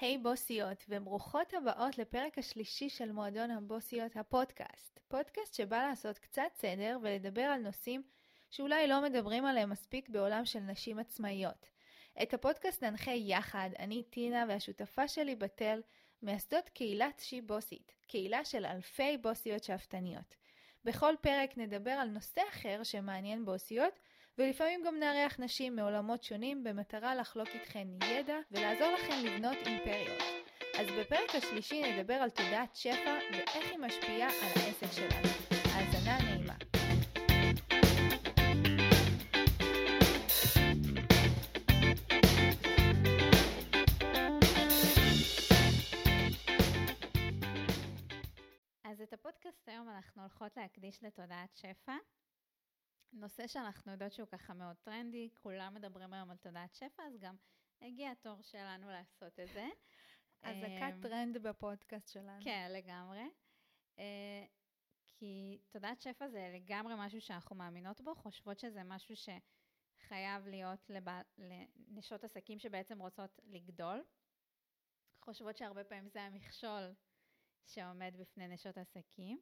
היי hey, בוסיות, וברוכות הבאות לפרק השלישי של מועדון הבוסיות הפודקאסט. פודקאסט שבא לעשות קצת סדר ולדבר על נושאים שאולי לא מדברים עליהם מספיק בעולם של נשים עצמאיות. את הפודקאסט ננחה יחד, אני טינה והשותפה שלי בתל, מייסדות קהילת שי בוסית, קהילה של אלפי בוסיות שאפתניות. בכל פרק נדבר על נושא אחר שמעניין בוסיות, ולפעמים גם נארח נשים מעולמות שונים במטרה לחלוק איתכן ידע ולעזור לכן לבנות אימפריות. אז בפרק השלישי נדבר על תודעת שפע ואיך היא משפיעה על העסק שלנו. האזנה נעימה. אז את הפודקאסט היום אנחנו הולכות להקדיש לתודעת שפע. נושא שאנחנו יודעות שהוא ככה מאוד טרנדי, כולם מדברים היום על תודעת שפע, אז גם הגיע התור שלנו לעשות את זה. אזעקת אמ, טרנד בפודקאסט שלנו. כן, לגמרי. אה, כי תודעת שפע זה לגמרי משהו שאנחנו מאמינות בו, חושבות שזה משהו שחייב להיות לבע... לנשות עסקים שבעצם רוצות לגדול. חושבות שהרבה פעמים זה המכשול שעומד בפני נשות עסקים,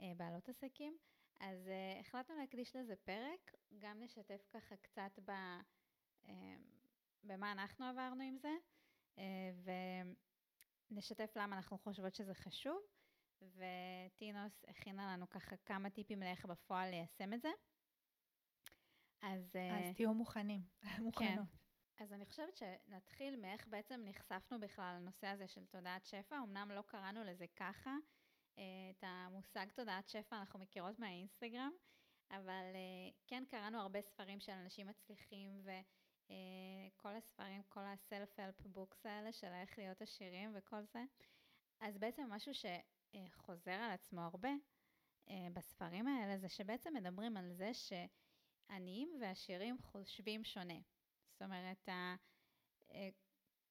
אה, בעלות עסקים. אז uh, החלטנו להקדיש לזה פרק, גם נשתף ככה קצת ב, uh, במה אנחנו עברנו עם זה, uh, ונשתף למה אנחנו חושבות שזה חשוב, וטינוס הכינה לנו ככה כמה טיפים לאיך בפועל ליישם את זה. אז, אז תהיו מוכנים, מוכנות. כן. אז אני חושבת שנתחיל מאיך בעצם נחשפנו בכלל לנושא הזה של תודעת שפע, אמנם לא קראנו לזה ככה, את המושג תודעת שפע אנחנו מכירות מהאינסטגרם, אבל אה, כן קראנו הרבה ספרים של אנשים מצליחים וכל אה, הספרים, כל ה-self-help books האלה של איך להיות עשירים וכל זה. אז בעצם משהו שחוזר על עצמו הרבה אה, בספרים האלה זה שבעצם מדברים על זה שעניים ועשירים חושבים שונה. זאת אומרת,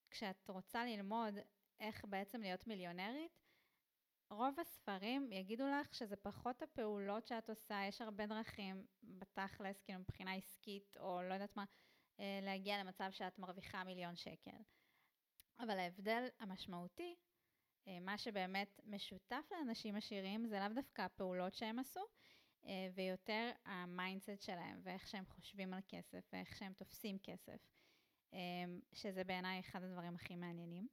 כשאת רוצה ללמוד איך בעצם להיות מיליונרית, רוב הספרים יגידו לך שזה פחות הפעולות שאת עושה, יש הרבה דרכים בתכלס, כאילו מבחינה עסקית, או לא יודעת מה, אה, להגיע למצב שאת מרוויחה מיליון שקל. אבל ההבדל המשמעותי, אה, מה שבאמת משותף לאנשים עשירים, זה לאו דווקא הפעולות שהם עשו, אה, ויותר ה mindset שלהם, ואיך שהם חושבים על כסף, ואיך שהם תופסים כסף, שזה בעיניי אחד הדברים הכי מעניינים.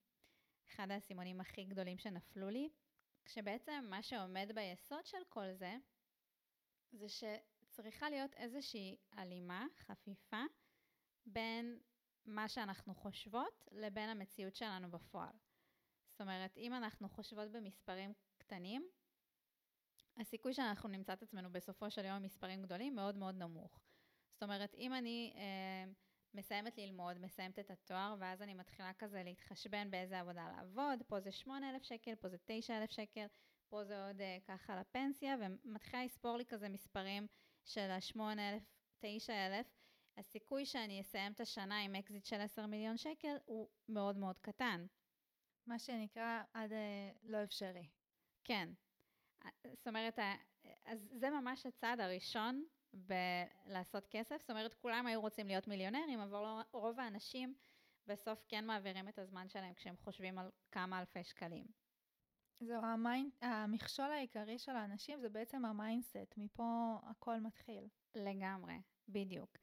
אחד האסימונים הכי גדולים שנפלו לי, כשבעצם מה שעומד ביסוד של כל זה, זה שצריכה להיות איזושהי הלימה, חפיפה, בין מה שאנחנו חושבות לבין המציאות שלנו בפועל. זאת אומרת, אם אנחנו חושבות במספרים קטנים, הסיכוי שאנחנו נמצא את עצמנו בסופו של יום במספרים גדולים מאוד מאוד נמוך. זאת אומרת, אם אני אה, מסיימת ללמוד, מסיימת את התואר, ואז אני מתחילה כזה להתחשבן באיזה עבודה לעבוד, פה זה 8,000 שקל, פה זה 9,000 שקל, פה זה עוד אה, ככה לפנסיה, ומתחילה לספור לי כזה מספרים של ה-8,000, 9,000. הסיכוי שאני אסיים את השנה עם אקזיט של 10 מיליון שקל הוא מאוד מאוד קטן. מה שנקרא עד אה, לא אפשרי. כן. זאת אומרת, אז זה ממש הצעד הראשון בלעשות כסף. זאת אומרת, כולם היו רוצים להיות מיליונרים, אבל לא, רוב האנשים בסוף כן מעבירים את הזמן שלהם כשהם חושבים על כמה אלפי שקלים. זהו, ה mind... המכשול העיקרי של האנשים זה בעצם ה mindset, מפה הכל מתחיל. לגמרי, בדיוק.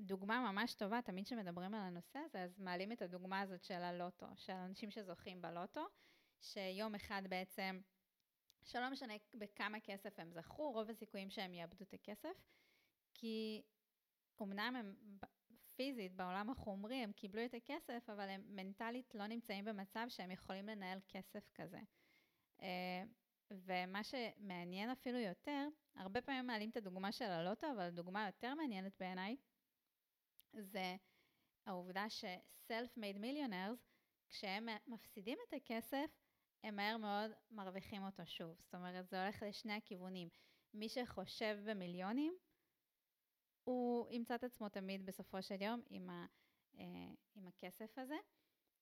ודוגמה ממש טובה, תמיד כשמדברים על הנושא הזה, אז מעלים את הדוגמה הזאת של הלוטו, של אנשים שזוכים בלוטו, שיום אחד בעצם שלא משנה בכמה כסף הם זכו, רוב הסיכויים שהם יאבדו את הכסף, כי אמנם הם פיזית בעולם החומרי, הם קיבלו את הכסף, אבל הם מנטלית לא נמצאים במצב שהם יכולים לנהל כסף כזה. אה, ומה שמעניין אפילו יותר, הרבה פעמים מעלים את הדוגמה של הלוטו, אבל הדוגמה היותר מעניינת בעיניי, זה העובדה ש-self-made millionaires, כשהם מפסידים את הכסף, הם מהר מאוד מרוויחים אותו שוב. זאת אומרת, זה הולך לשני הכיוונים. מי שחושב במיליונים, הוא ימצא את עצמו תמיד בסופו של יום עם, ה, אה, עם הכסף הזה.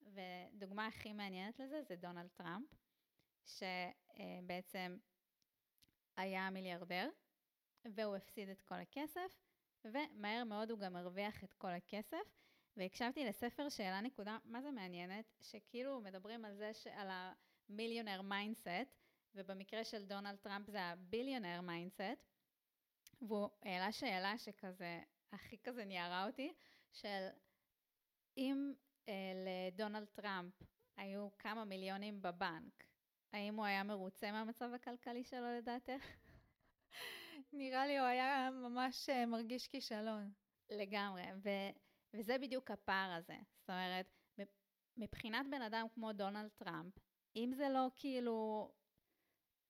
ודוגמה הכי מעניינת לזה זה דונלד טראמפ, שבעצם היה מיליארדר, והוא הפסיד את כל הכסף, ומהר מאוד הוא גם הרוויח את כל הכסף, והקשבתי לספר שאלה נקודה, מה זה מעניינת? שכאילו מדברים על זה, על ה millionaire mindset, ובמקרה של דונלד טראמפ זה ה billionaire mindset, והוא העלה שאלה שכזה, הכי כזה ניערה אותי, של אם אה, לדונלד טראמפ היו כמה מיליונים בבנק, האם הוא היה מרוצה מהמצב הכלכלי שלו לדעתך? נראה לי הוא היה ממש אה, מרגיש כישלון. לגמרי, ו- וזה בדיוק הפער הזה. זאת אומרת, מבחינת בן אדם כמו דונלד טראמפ, אם זה לא כאילו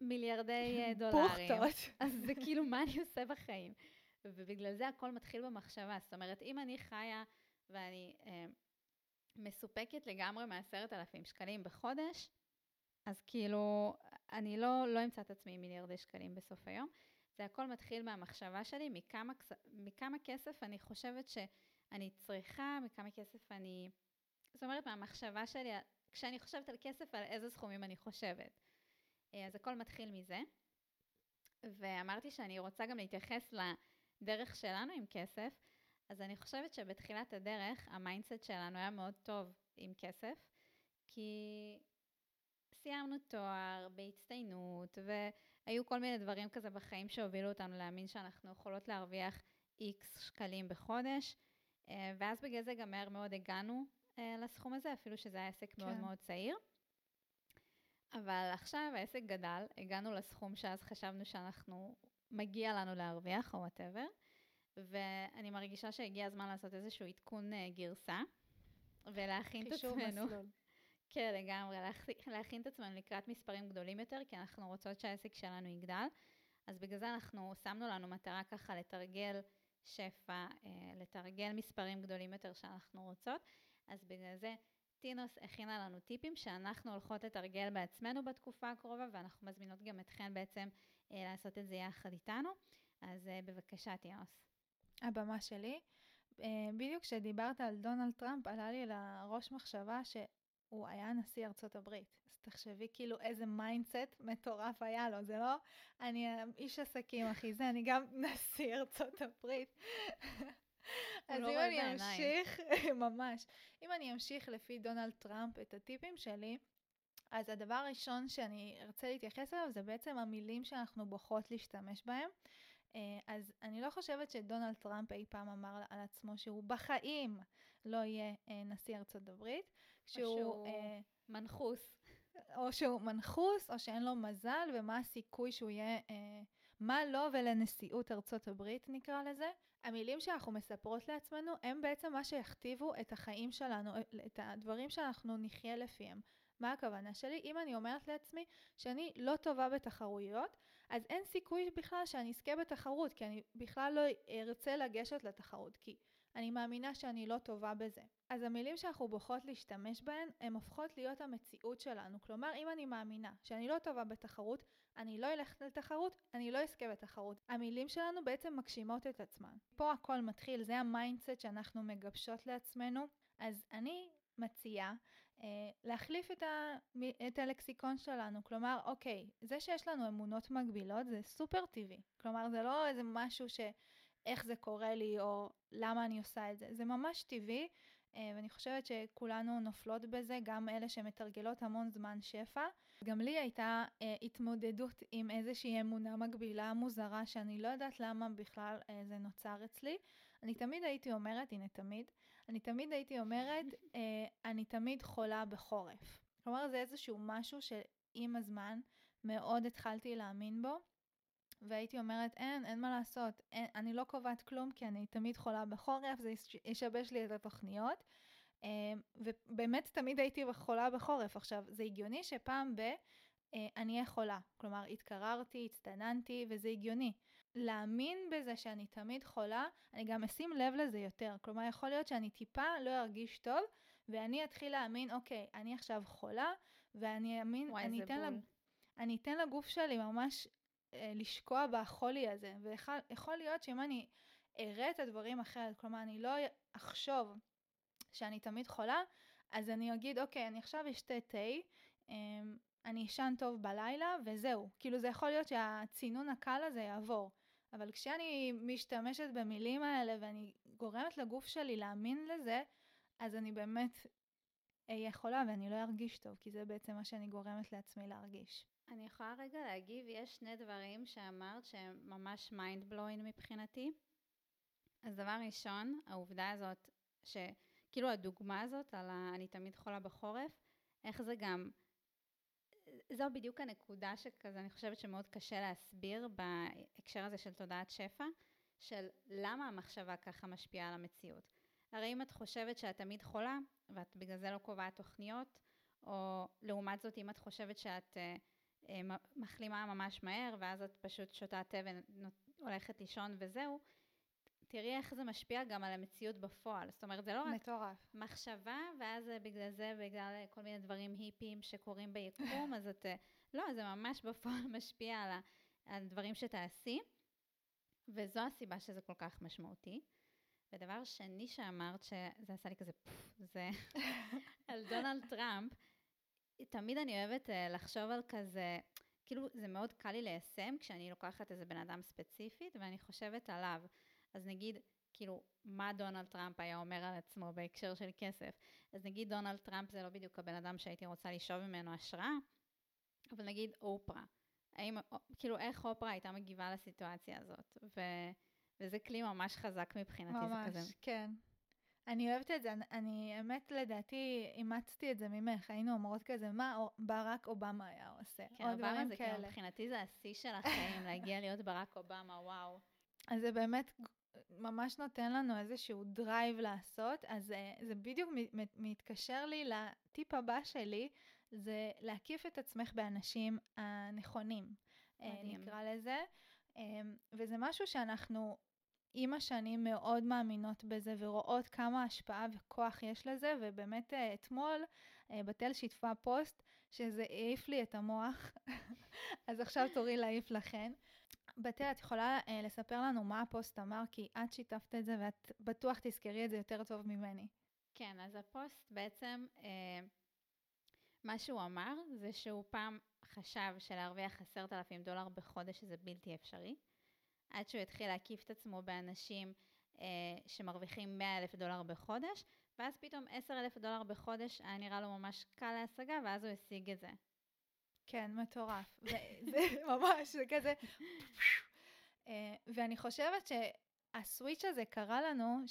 מיליארדי אה, דולרים. אז זה כאילו מה אני עושה בחיים. ובגלל זה הכל מתחיל במחשבה. זאת אומרת, אם אני חיה ואני אה, מסופקת לגמרי מעשרת אלפים שקלים בחודש, אז כאילו, אני לא, לא אמצא את עצמי עם מיליארדי שקלים בסוף היום. זה הכל מתחיל מהמחשבה שלי, מכמה, מכמה כסף אני חושבת שאני צריכה, מכמה כסף אני... זאת אומרת, מהמחשבה שלי, כשאני חושבת על כסף, על איזה סכומים אני חושבת. אה, אז הכל מתחיל מזה. ואמרתי שאני רוצה גם להתייחס לדרך שלנו עם כסף, אז אני חושבת שבתחילת הדרך ה mindset שלנו היה מאוד טוב עם כסף, כי סיימנו תואר בהצטיינות, והיו כל מיני דברים כזה בחיים שהובילו אותנו להאמין שאנחנו יכולות להרוויח איקס שקלים בחודש, אה, ואז בגלל זה גם מהר מאוד הגענו לסכום הזה, אפילו שזה היה עסק כן. מאוד מאוד צעיר. אבל עכשיו העסק גדל, הגענו לסכום שאז חשבנו שאנחנו, מגיע לנו להרוויח או whatever, ואני מרגישה שהגיע הזמן לעשות איזשהו עדכון אה, גרסה, ולהכין את עצמנו. מסלול. כן, לגמרי, להכין את עצמנו לקראת מספרים גדולים יותר, כי אנחנו רוצות שהעסק שלנו יגדל. אז בגלל זה אנחנו שמנו לנו מטרה ככה לתרגל שפע, אה, לתרגל מספרים גדולים יותר שאנחנו רוצות. אז בגלל זה טינוס הכינה לנו טיפים שאנחנו הולכות לתרגל בעצמנו בתקופה הקרובה, ואנחנו מזמינות גם אתכן בעצם אה, לעשות את זה יחד איתנו. אז אה, בבקשה, טינוס. הבמה שלי. בדיוק כשדיברת על דונלד טראמפ, עלה לי לראש מחשבה ש... הוא היה נשיא ארצות הברית. אז תחשבי כאילו איזה mindset מטורף היה לו, זה לא אני איש עסקים אחי, זה אני גם נשיא ארצות הברית. אז לא אם אני אמשיך, ממש, אם אני אמשיך לפי דונלד טראמפ את הטיפים שלי, אז הדבר הראשון שאני ארצה להתייחס אליו זה בעצם המילים שאנחנו בוחרות להשתמש בהם. אה, אז אני לא חושבת שדונלד טראמפ אי פעם אמר על עצמו שהוא בחיים לא יהיה אה, נשיא ארצות הברית. שהוא... שהוא אה, מנחוס. או שהוא מנחוס, או שאין לו מזל, ומה הסיכוי שהוא יהיה... אה, מה לו לא ולנשיאות ארצות הברית נקרא לזה. המילים שאנחנו מספרות לעצמנו הם בעצם מה שיכתיבו את החיים שלנו, את הדברים שאנחנו נחיה לפיהם. מה הכוונה שלי? אם אני אומרת לעצמי שאני לא טובה בתחרויות, אז אין סיכוי בכלל שאני אזכה בתחרות, כי אני בכלל לא ארצה לגשת לתחרות, כי אני מאמינה שאני לא טובה בזה. אז המילים שאנחנו בוחרות להשתמש בהן, הן הופכות להיות המציאות שלנו. כלומר, אם אני מאמינה שאני לא טובה בתחרות, אני לא אלך לתחרות, אני לא אזכה בתחרות. המילים שלנו בעצם מגשימות את עצמן. פה הכל מתחיל, זה ה mindset שאנחנו מגבשות לעצמנו. אז אני מציעה אה, להחליף את, ה, את הלקסיקון שלנו. כלומר, אוקיי, זה שיש לנו אמונות מגבילות זה סופר טבעי. כלומר, זה לא איזה משהו ש... איך זה קורה לי או למה אני עושה את זה. זה ממש טבעי, אה, ואני חושבת שכולנו נופלות בזה, גם אלה שמתרגלות המון זמן שפע. גם לי הייתה אה, התמודדות עם איזושהי אמונה מגבילה מוזרה, שאני לא יודעת למה בכלל אה, זה נוצר אצלי. אני תמיד הייתי אומרת, הנה תמיד, אני תמיד הייתי אומרת, אה, אני תמיד חולה בחורף. כלומר, זה איזשהו משהו שעם הזמן מאוד התחלתי להאמין בו. והייתי אומרת, אין, אין מה לעשות, אין, אני לא קובעת כלום כי אני תמיד חולה בחורף, זה ישבש לי את התוכניות. אמ, ובאמת תמיד הייתי חולה בחורף. עכשיו, זה הגיוני שפעם ב... אה, אני אהיה חולה. כלומר, התקררתי, הצטננתי, וזה הגיוני. להאמין בזה שאני תמיד חולה, אני גם אשים לב לזה יותר. כלומר, יכול להיות שאני טיפה לא ארגיש טוב, ואני אתחיל להאמין, אוקיי, אני עכשיו חולה, ואני אאמין, וואי, אני אתן, לג... אני אתן לגוף שלי ממש אה, לשקוע בחולי הזה, ויכול להיות שאם אני אראה את הדברים אחרת, כלומר אני לא אחשוב שאני תמיד חולה, אז אני אגיד אוקיי, אני עכשיו אשתה תה, אמ, אני אשן טוב בלילה וזהו, כאילו זה יכול להיות שהצינון הקל הזה יעבור, אבל כשאני משתמשת במילים האלה ואני גורמת לגוף שלי להאמין לזה, אז אני באמת אהיה חולה ואני לא ארגיש טוב, כי זה בעצם מה שאני גורמת לעצמי להרגיש. אני יכולה רגע להגיב, יש שני דברים שאמרת שהם ממש mind blowing מבחינתי. אז דבר ראשון, העובדה הזאת, שכאילו הדוגמה הזאת על ה... אני תמיד חולה בחורף, איך זה גם, זו בדיוק הנקודה שכזה אני חושבת שמאוד קשה להסביר בהקשר הזה של תודעת שפע, של למה המחשבה ככה משפיעה על המציאות. הרי אם את חושבת שאת תמיד חולה, ואת בגלל זה לא קובעת תוכניות, או לעומת זאת אם את חושבת שאת אה, מחלימה ממש מהר, ואז את פשוט שותה תה והולכת לישון וזהו, תראי איך זה משפיע גם על המציאות בפועל. זאת אומרת, זה לא מטורף. רק מחשבה, ואז בגלל זה, בגלל כל מיני דברים היפיים שקורים ביקום, אז את... לא, זה ממש בפועל משפיע על, הדברים שתעשי, וזו הסיבה שזה כל כך משמעותי. ודבר שני שאמרת, שזה עשה לי כזה פוף, זה על דונלד טראמפ, תמיד אני אוהבת אה, לחשוב על כזה, כאילו זה מאוד קל לי ליישם כשאני לוקחת איזה בן אדם ספציפית ואני חושבת עליו. אז נגיד, כאילו, מה דונלד טראמפ היה אומר על עצמו בהקשר של כסף? אז נגיד דונלד טראמפ זה לא בדיוק הבן אדם שהייתי רוצה לשאוב ממנו השראה, אבל נגיד אופרה. האם, כאילו, איך אופרה הייתה מגיבה לסיטואציה הזאת? ו, וזה כלי ממש חזק מבחינתי, ממש, זה כזה. כן. אני אוהבת את זה, אני, אני האמת לדעתי אימצתי את זה ממך, היינו אומרות כזה, מה ברק אובמה היה עושה? כן, אובמה זה כאילו, מבחינתי זה השיא של החיים, להגיע להיות ברק אובמה, וואו. אז זה באמת ממש נותן לנו איזשהו drive לעשות, אז אה, זה בדיוק מתקשר לי לטיפ הבא שלי, זה להקיף את עצמך באנשים הנכונים, אה, מדהים. נקרא לזה. אמ, וזה משהו שאנחנו עם השנים מאוד מאמינות בזה ורואות כמה השפעה וכוח יש לזה, ובאמת אה, אתמול בתל שיתפה פוסט שזה העיף לי את המוח, אז עכשיו תורי להעיף לכן. בתל, את יכולה אה, לספר לנו מה הפוסט אמר, כי את שיתפת את זה ואת בטוח תזכרי את זה יותר טוב ממני. כן, אז הפוסט בעצם, מה שהוא אמר זה שהוא פעם חשב שלהרוויח עשרת אלפים דולר בחודש זה בלתי אפשרי, עד שהוא התחיל להקיף את עצמו באנשים אה, שמרוויחים מאה אלף דולר בחודש, ואז פתאום עשר אלף דולר בחודש היה נראה לו ממש קל להשגה, ואז הוא השיג את זה. כן, מטורף. זה ממש, זה כזה... אה, ואני חושבת שהסוויץ' הזה קרה לנו,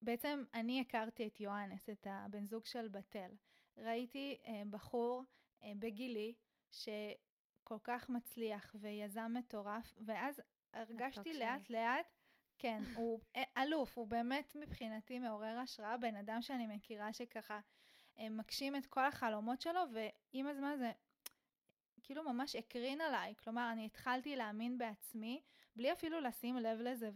שבעצם אה, אני הכרתי את יואנס, את הבן זוג של בתל. ראיתי אה, בחור בגילי שכל כך מצליח ויזם מטורף, ואז הרגשתי לאט לאט, כן, הוא אלוף, הוא באמת מבחינתי מעורר השראה, בן אדם שאני מכירה שככה מגשים את כל החלומות שלו, ועם הזמן זה כאילו ממש הקרין עליי. כלומר, אני התחלתי להאמין בעצמי, בלי אפילו לשים לב לזה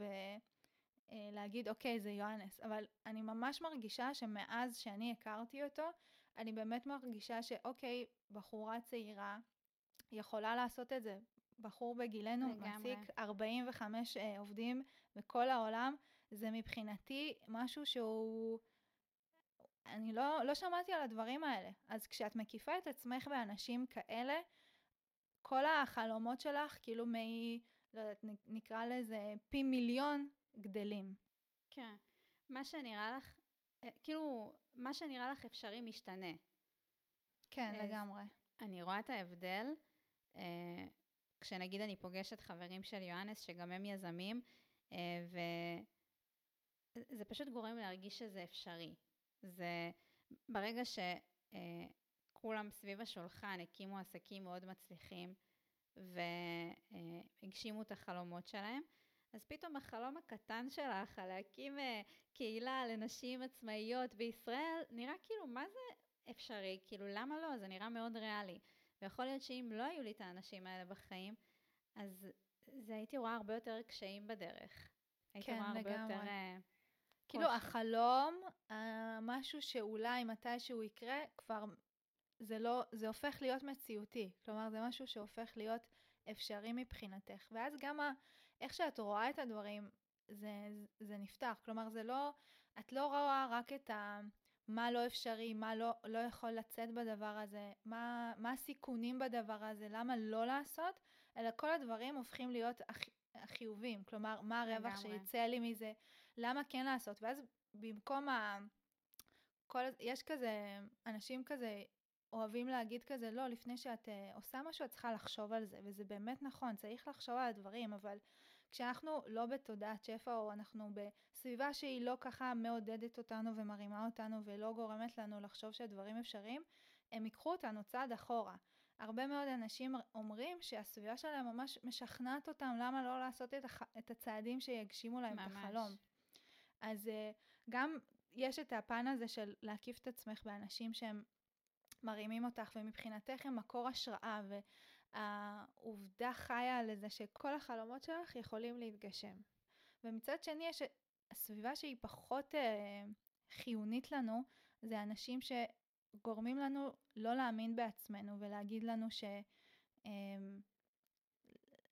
ולהגיד, אוקיי, זה יואנס. אבל אני ממש מרגישה שמאז שאני הכרתי אותו, אני באמת מרגישה שאוקיי, בחורה צעירה יכולה לעשות את זה. בחור בגילנו מעסיק 45 אה, עובדים בכל העולם, זה מבחינתי משהו שהוא... אני לא, לא שמעתי על הדברים האלה. אז כשאת מקיפה את עצמך באנשים כאלה, כל החלומות שלך, כאילו מ... לא יודעת, נקרא לזה פי מיליון גדלים. כן. מה שנראה לך, אה, כאילו, מה שנראה לך אפשרי משתנה. כן, לגמרי. אני רואה את ההבדל, כשנגיד אני פוגשת חברים של יואנס, שגם הם יזמים, אה, וזה פשוט גורם להרגיש שזה אפשרי. זה ברגע שכולם סביב השולחן הקימו עסקים מאוד מצליחים והגשימו את החלומות שלהם, אז פתאום החלום הקטן שלך על להקים אה, קהילה לנשים עצמאיות בישראל, נראה כאילו, מה זה אפשרי? כאילו, למה לא? זה נראה מאוד ריאלי. ויכול להיות שאם לא היו לי את האנשים האלה בחיים, אז זה הייתי רואה הרבה יותר קשיים בדרך. הייתי כן, רואה הרבה לגמרי. יותר... אה, כאילו קושי. החלום, אה, משהו שאולי מתישהו יקרה, כבר זה לא, זה הופך להיות מציאותי. כלומר, זה משהו שהופך להיות אפשרי מבחינתך. ואז גם ה, איך שאת רואה את הדברים, זה, זה נפתח. כלומר, זה לא, את לא רואה רק את ה... מה לא אפשרי, מה לא, לא יכול לצאת בדבר הזה, מה, מה הסיכונים בדבר הזה, למה לא לעשות, אלא כל הדברים הופכים להיות הח, החיובים. כלומר, מה הרווח שיצא לי מזה, למה כן לעשות. ואז במקום ה... כל... יש כזה, אנשים כזה אוהבים להגיד כזה, לא, לפני שאת uh, עושה משהו את צריכה לחשוב על זה, וזה באמת נכון, צריך לחשוב על הדברים, אבל כשאנחנו לא בתודעת שפע, או אנחנו בסביבה שהיא לא ככה מעודדת אותנו ומרימה אותנו ולא גורמת לנו לחשוב שהדברים אפשריים, הם ייקחו אותנו צעד אחורה. הרבה מאוד אנשים אומרים שהסביבה שלהם ממש משכנעת אותם למה לא לעשות את, הח... את הצעדים שיגשימו להם ממש. את החלום. אז uh, גם יש את הפן הזה של להקיף את עצמך באנשים שהם מרימים אותך, ומבחינתך הם מקור השראה, והעובדה חיה על זה שכל החלומות שלך יכולים להתגשם. ומצד שני יש הסביבה שהיא פחות אה, חיונית לנו, זה אנשים שגורמים לנו לא להאמין בעצמנו ולהגיד לנו ש... אה,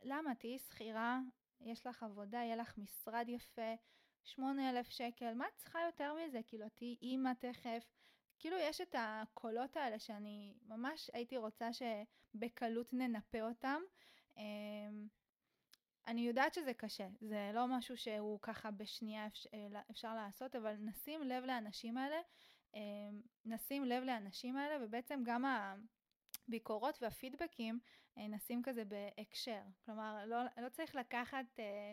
למה? תהיי שכירה, יש לך עבודה, יהיה לך משרד יפה, שמונה אלף שקל, מה את צריכה יותר מזה? כאילו, תהיי אימא תכף, כאילו יש את הקולות האלה שאני ממש הייתי רוצה שבקלות ננפה אותם. אמ, אני יודעת שזה קשה, זה לא משהו שהוא ככה בשנייה אפשר, אפשר לעשות, אבל נשים לב לאנשים האלה, אמ, נשים לב לאנשים האלה, ובעצם גם הביקורות והפידבקים אה, נשים כזה בהקשר. כלומר, לא, לא צריך לקחת אה,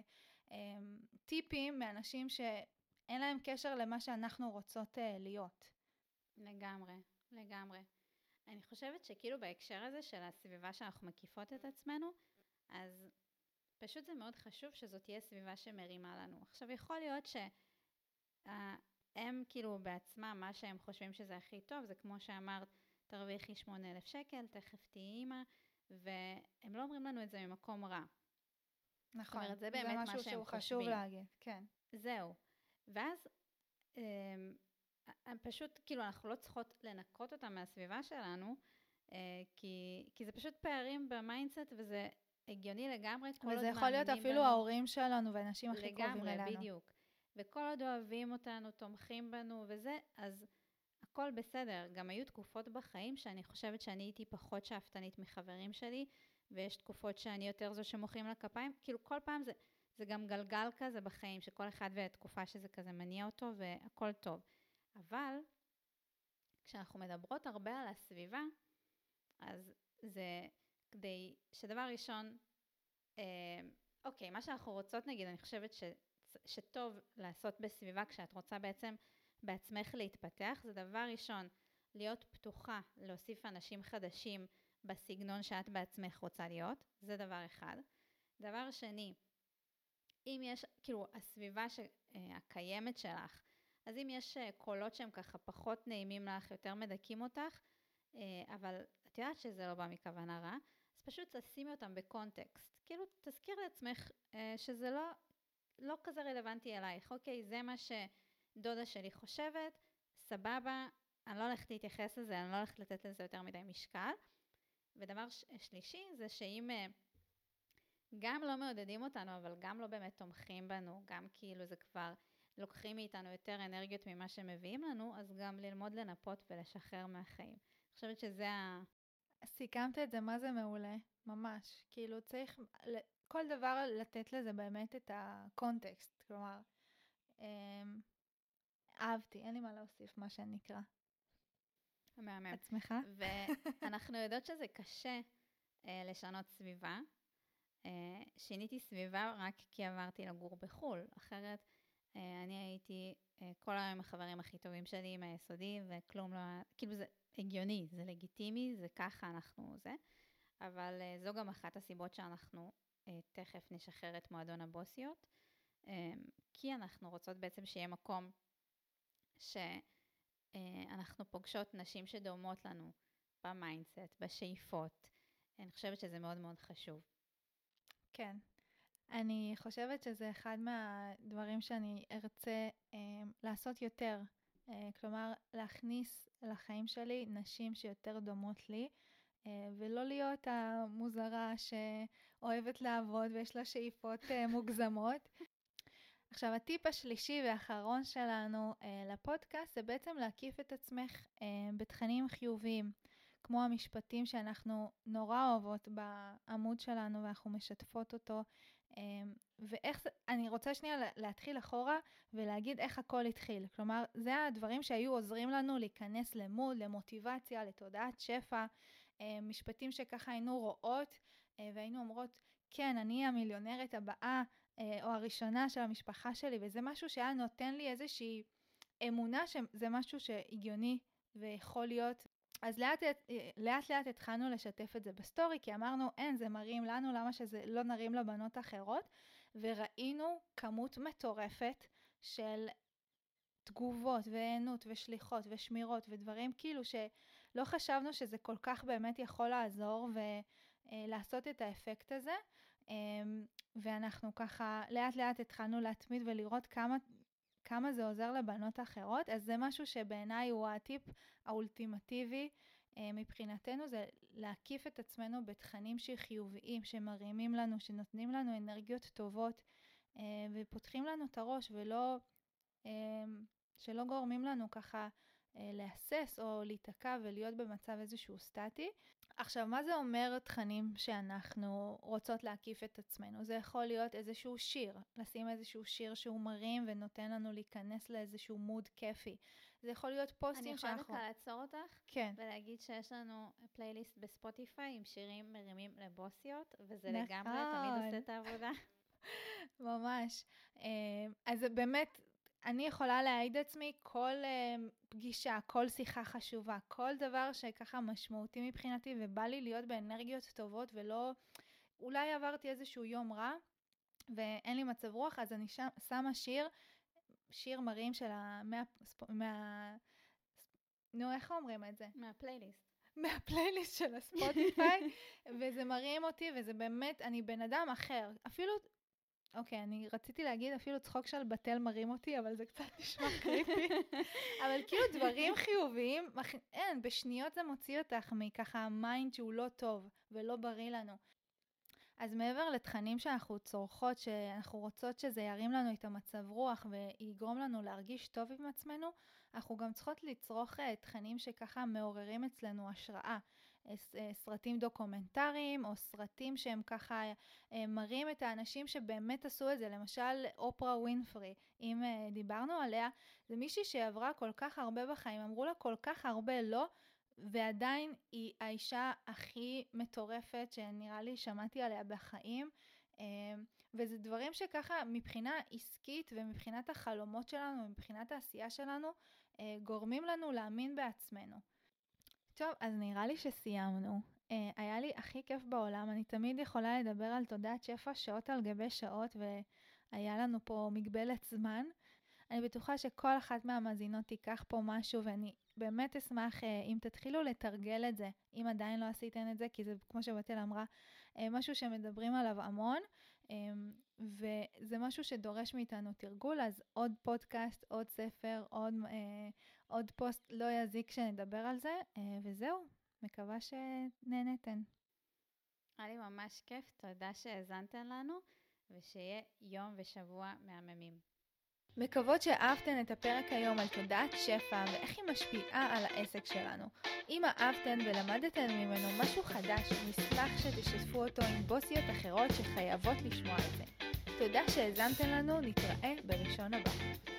אמ, טיפים מאנשים שאין להם קשר למה שאנחנו רוצות אה, להיות. לגמרי, לגמרי. אני חושבת שכאילו בהקשר הזה של הסביבה שאנחנו מקיפות את עצמנו, אז פשוט זה מאוד חשוב שזאת תהיה סביבה שמרימה לנו. עכשיו יכול להיות שהם כאילו בעצמם, מה שהם חושבים שזה הכי טוב, זה כמו שאמרת, תרוויחי 8,000 שקל, תכף תהיי אימא, והם לא אומרים לנו את זה ממקום רע. נכון, אומרת, זה באמת זה משהו שהוא חושבים. חשוב להגיד, כן. זהו. ואז אמ, פשוט, כאילו, אנחנו לא צריכות לנקות אותם מהסביבה שלנו, אה, כי, כי זה פשוט פערים ב mindset וזה הגיוני לגמרי, כל עוד וזה יכול להיות אפילו בנו, ההורים שלנו והאנשים הכי קרובים אלינו. לגמרי, בדיוק. וכל עוד אוהבים אותנו, תומכים בנו וזה, אז הכל בסדר. גם היו תקופות בחיים שאני חושבת שאני הייתי פחות שאפתנית מחברים שלי, ויש תקופות שאני יותר זו שמוחאים לה כפיים. כאילו, כל פעם זה, זה גם גלגל כזה בחיים, שכל אחד והתקופה שזה כזה מניע אותו, והכל טוב. אבל כשאנחנו מדברות הרבה על הסביבה, אז זה כדי שדבר ראשון, אה, אוקיי, מה שאנחנו רוצות נגיד, אני חושבת ש, שטוב לעשות בסביבה כשאת רוצה בעצם בעצמך להתפתח, זה דבר ראשון, להיות פתוחה להוסיף אנשים חדשים בסגנון שאת בעצמך רוצה להיות, זה דבר אחד. דבר שני, אם יש, כאילו, הסביבה הקיימת שלך אז אם יש אה, קולות שהם ככה פחות נעימים לך, יותר מדכאים אותך, אה, אבל את יודעת שזה לא בא מכוונה רע, אז פשוט תשימי אותם בקונטקסט. כאילו, תזכיר לעצמך אה, שזה לא, לא כזה רלוונטי אלייך. אוקיי, זה מה שדודה שלי חושבת, סבבה, אני לא הולכת להתייחס לזה, אני לא הולכת לתת לזה יותר מדי משקל. ודבר שלישי זה שאם גם לא מעודדים אותנו, אבל גם לא באמת תומכים בנו, גם כאילו זה כבר לוקחים מאיתנו יותר אנרגיות ממה שהם מביאים לנו, אז גם ללמוד לנפות ולשחרר מהחיים. אני חושבת שזה ה... סיכמת את זה, מה זה מעולה, ממש. כאילו צריך כל דבר לתת לזה באמת את הקונטקסט, כלומר, אמ, אהבתי, אין לי מה להוסיף, מה שנקרא. מהמם. עצמך? ואנחנו יודעות שזה קשה אה, לשנות סביבה. אה, שיניתי סביבה רק כי עברתי לגור בחו"ל, אחרת אני הייתי אה, כל היום עם החברים הכי טובים שלי מהיסודי, וכלום לא, כאילו זה הגיוני, זה לגיטימי, זה ככה אנחנו זה, אבל אה, זו גם אחת הסיבות שאנחנו תכף נשחרר את מועדון הבוסיות, כי אנחנו רוצות בעצם שיהיה מקום שאנחנו פוגשות נשים שדומות לנו ב mindset, בשאיפות. אני חושבת שזה מאוד מאוד חשוב. כן, אני חושבת שזה אחד מהדברים שאני ארצה אה, לעשות יותר. אה, כלומר, להכניס לחיים שלי נשים שיותר דומות לי, אה, ולא להיות המוזרה שאוהבת לעבוד ויש לה שאיפות אה, מוגזמות. עכשיו, הטיפ השלישי והאחרון שלנו אה, לפודקאסט זה בעצם להקיף את עצמך אה, בתכנים חיוביים. כמו המשפטים שאנחנו נורא אוהבות בעמוד שלנו ואנחנו משתפות אותו ואיך זה, אני רוצה שנייה להתחיל אחורה ולהגיד איך הכל התחיל. כלומר, זה הדברים שהיו עוזרים לנו להיכנס למוד, למוטיבציה, לתודעת שפע, אמ, משפטים שככה היינו רואות אה, והיינו אומרות, כן, אני המיליונרת הבאה אה, או הראשונה של המשפחה שלי, וזה משהו שהיה נותן לי איזושהי אמונה שזה משהו שהגיוני ויכול להיות. אז לאט אה, לאט, לאט התחלנו לשתף את זה בסטורי, כי אמרנו, אין, זה מרים לנו, למה שזה לא נרים לבנות אחרות? וראינו כמות מטורפת של תגובות והיענות ושליחות ושמירות ודברים כאילו שלא חשבנו שזה כל כך באמת יכול לעזור ולעשות את האפקט הזה. אמ, ואנחנו ככה לאט לאט התחלנו להתמיד ולראות כמה, כמה זה עוזר לבנות אחרות, אז זה משהו שבעיניי הוא הטיפ האולטימטיבי אה, מבחינתנו, זה להקיף את עצמנו בתכנים שחיוביים, שמרימים לנו, שנותנים לנו אנרגיות טובות אה, ופותחים לנו את הראש ולא, אה, שלא גורמים לנו ככה להסס או להיתקע ולהיות במצב איזשהו סטטי. עכשיו, מה זה אומר תכנים שאנחנו רוצות להקיף את עצמנו? זה יכול להיות איזשהו שיר, לשים איזשהו שיר שהוא מרים ונותן לנו להיכנס לאיזשהו מוד כיפי. זה יכול להיות פוסטים שאנחנו... אני יכולה דווקא לעצור אותך? כן. ולהגיד שיש לנו פלייליסט בספוטיפיי עם שירים מרימים לבוסיות, וזה נכון. לגמרי תמיד עושה את העבודה. ממש. אה, אז באמת, אני יכולה להעיד עצמי כל uh, פגישה, כל שיחה חשובה, כל דבר שככה משמעותי מבחינתי ובא לי להיות באנרגיות טובות ולא, אולי עברתי איזשהו יום רע ואין לי מצב רוח, אז אני שם, שמה שיר, שיר מרים של ה... מה... מה... נו, איך אומרים את זה? מה playlist. מה playlist של ה Spotify, וזה מרים אותי, וזה באמת, אני בן אדם אחר. אפילו אוקיי, אני רציתי להגיד אפילו צחוק של בתל מרים אותי, אבל זה קצת נשמע creepy. אבל כאילו דברים חיוביים, אין, בשניות זה מוציא אותך מככה mind שהוא לא טוב ולא בריא לנו. אז מעבר לתכנים שאנחנו צורכות, שאנחנו רוצות שזה ירים לנו את המצב רוח ויגרום לנו להרגיש טוב עם עצמנו, אנחנו גם צריכות לצרוך אה, תכנים שככה מעוררים אצלנו השראה. אה, סרטים דוקומנטריים או סרטים שהם ככה אה, מראים את האנשים שבאמת עשו את זה. למשל אופרה ווינפרי, אם אה, דיברנו עליה, זה מישהי שעברה כל כך הרבה בחיים, אמרו לה כל כך הרבה לא, ועדיין היא האישה הכי מטורפת שנראה לי שמעתי עליה בחיים. וזה דברים שככה מבחינה עסקית ומבחינת החלומות שלנו ומבחינת העשייה שלנו גורמים לנו להאמין בעצמנו. טוב, אז נראה לי שסיימנו. Uh, היה לי הכי כיף בעולם, אני תמיד יכולה לדבר על תודעת שפע שעות על גבי שעות, והיה לנו פה מגבלת זמן. אני בטוחה שכל אחת מהמאזינות תיקח פה משהו, ואני באמת אשמח uh, אם תתחילו לתרגל את זה, אם עדיין לא עשיתן את זה, כי זה, כמו שבתל אמרה, uh, משהו שמדברים עליו המון, um, וזה משהו שדורש מאיתנו תרגול, אז עוד פודקאסט, עוד ספר, עוד... עוד פוסט לא יזיק שנדבר על זה, אה, וזהו, מקווה שנהנתן. היה לי ממש כיף, תודה שהאזנתן לנו, ושיהיה יום ושבוע מהממים. מקוות שאהבתן את הפרק היום על תודעת שפע ואיך היא משפיעה על העסק שלנו. אם אהבתן ולמדתן ממנו משהו חדש, נשמח שתשתפו אותו עם בוסיות אחרות שחייבות לשמוע את זה. תודה שהאזנתן לנו, נתראה בראשון הבא.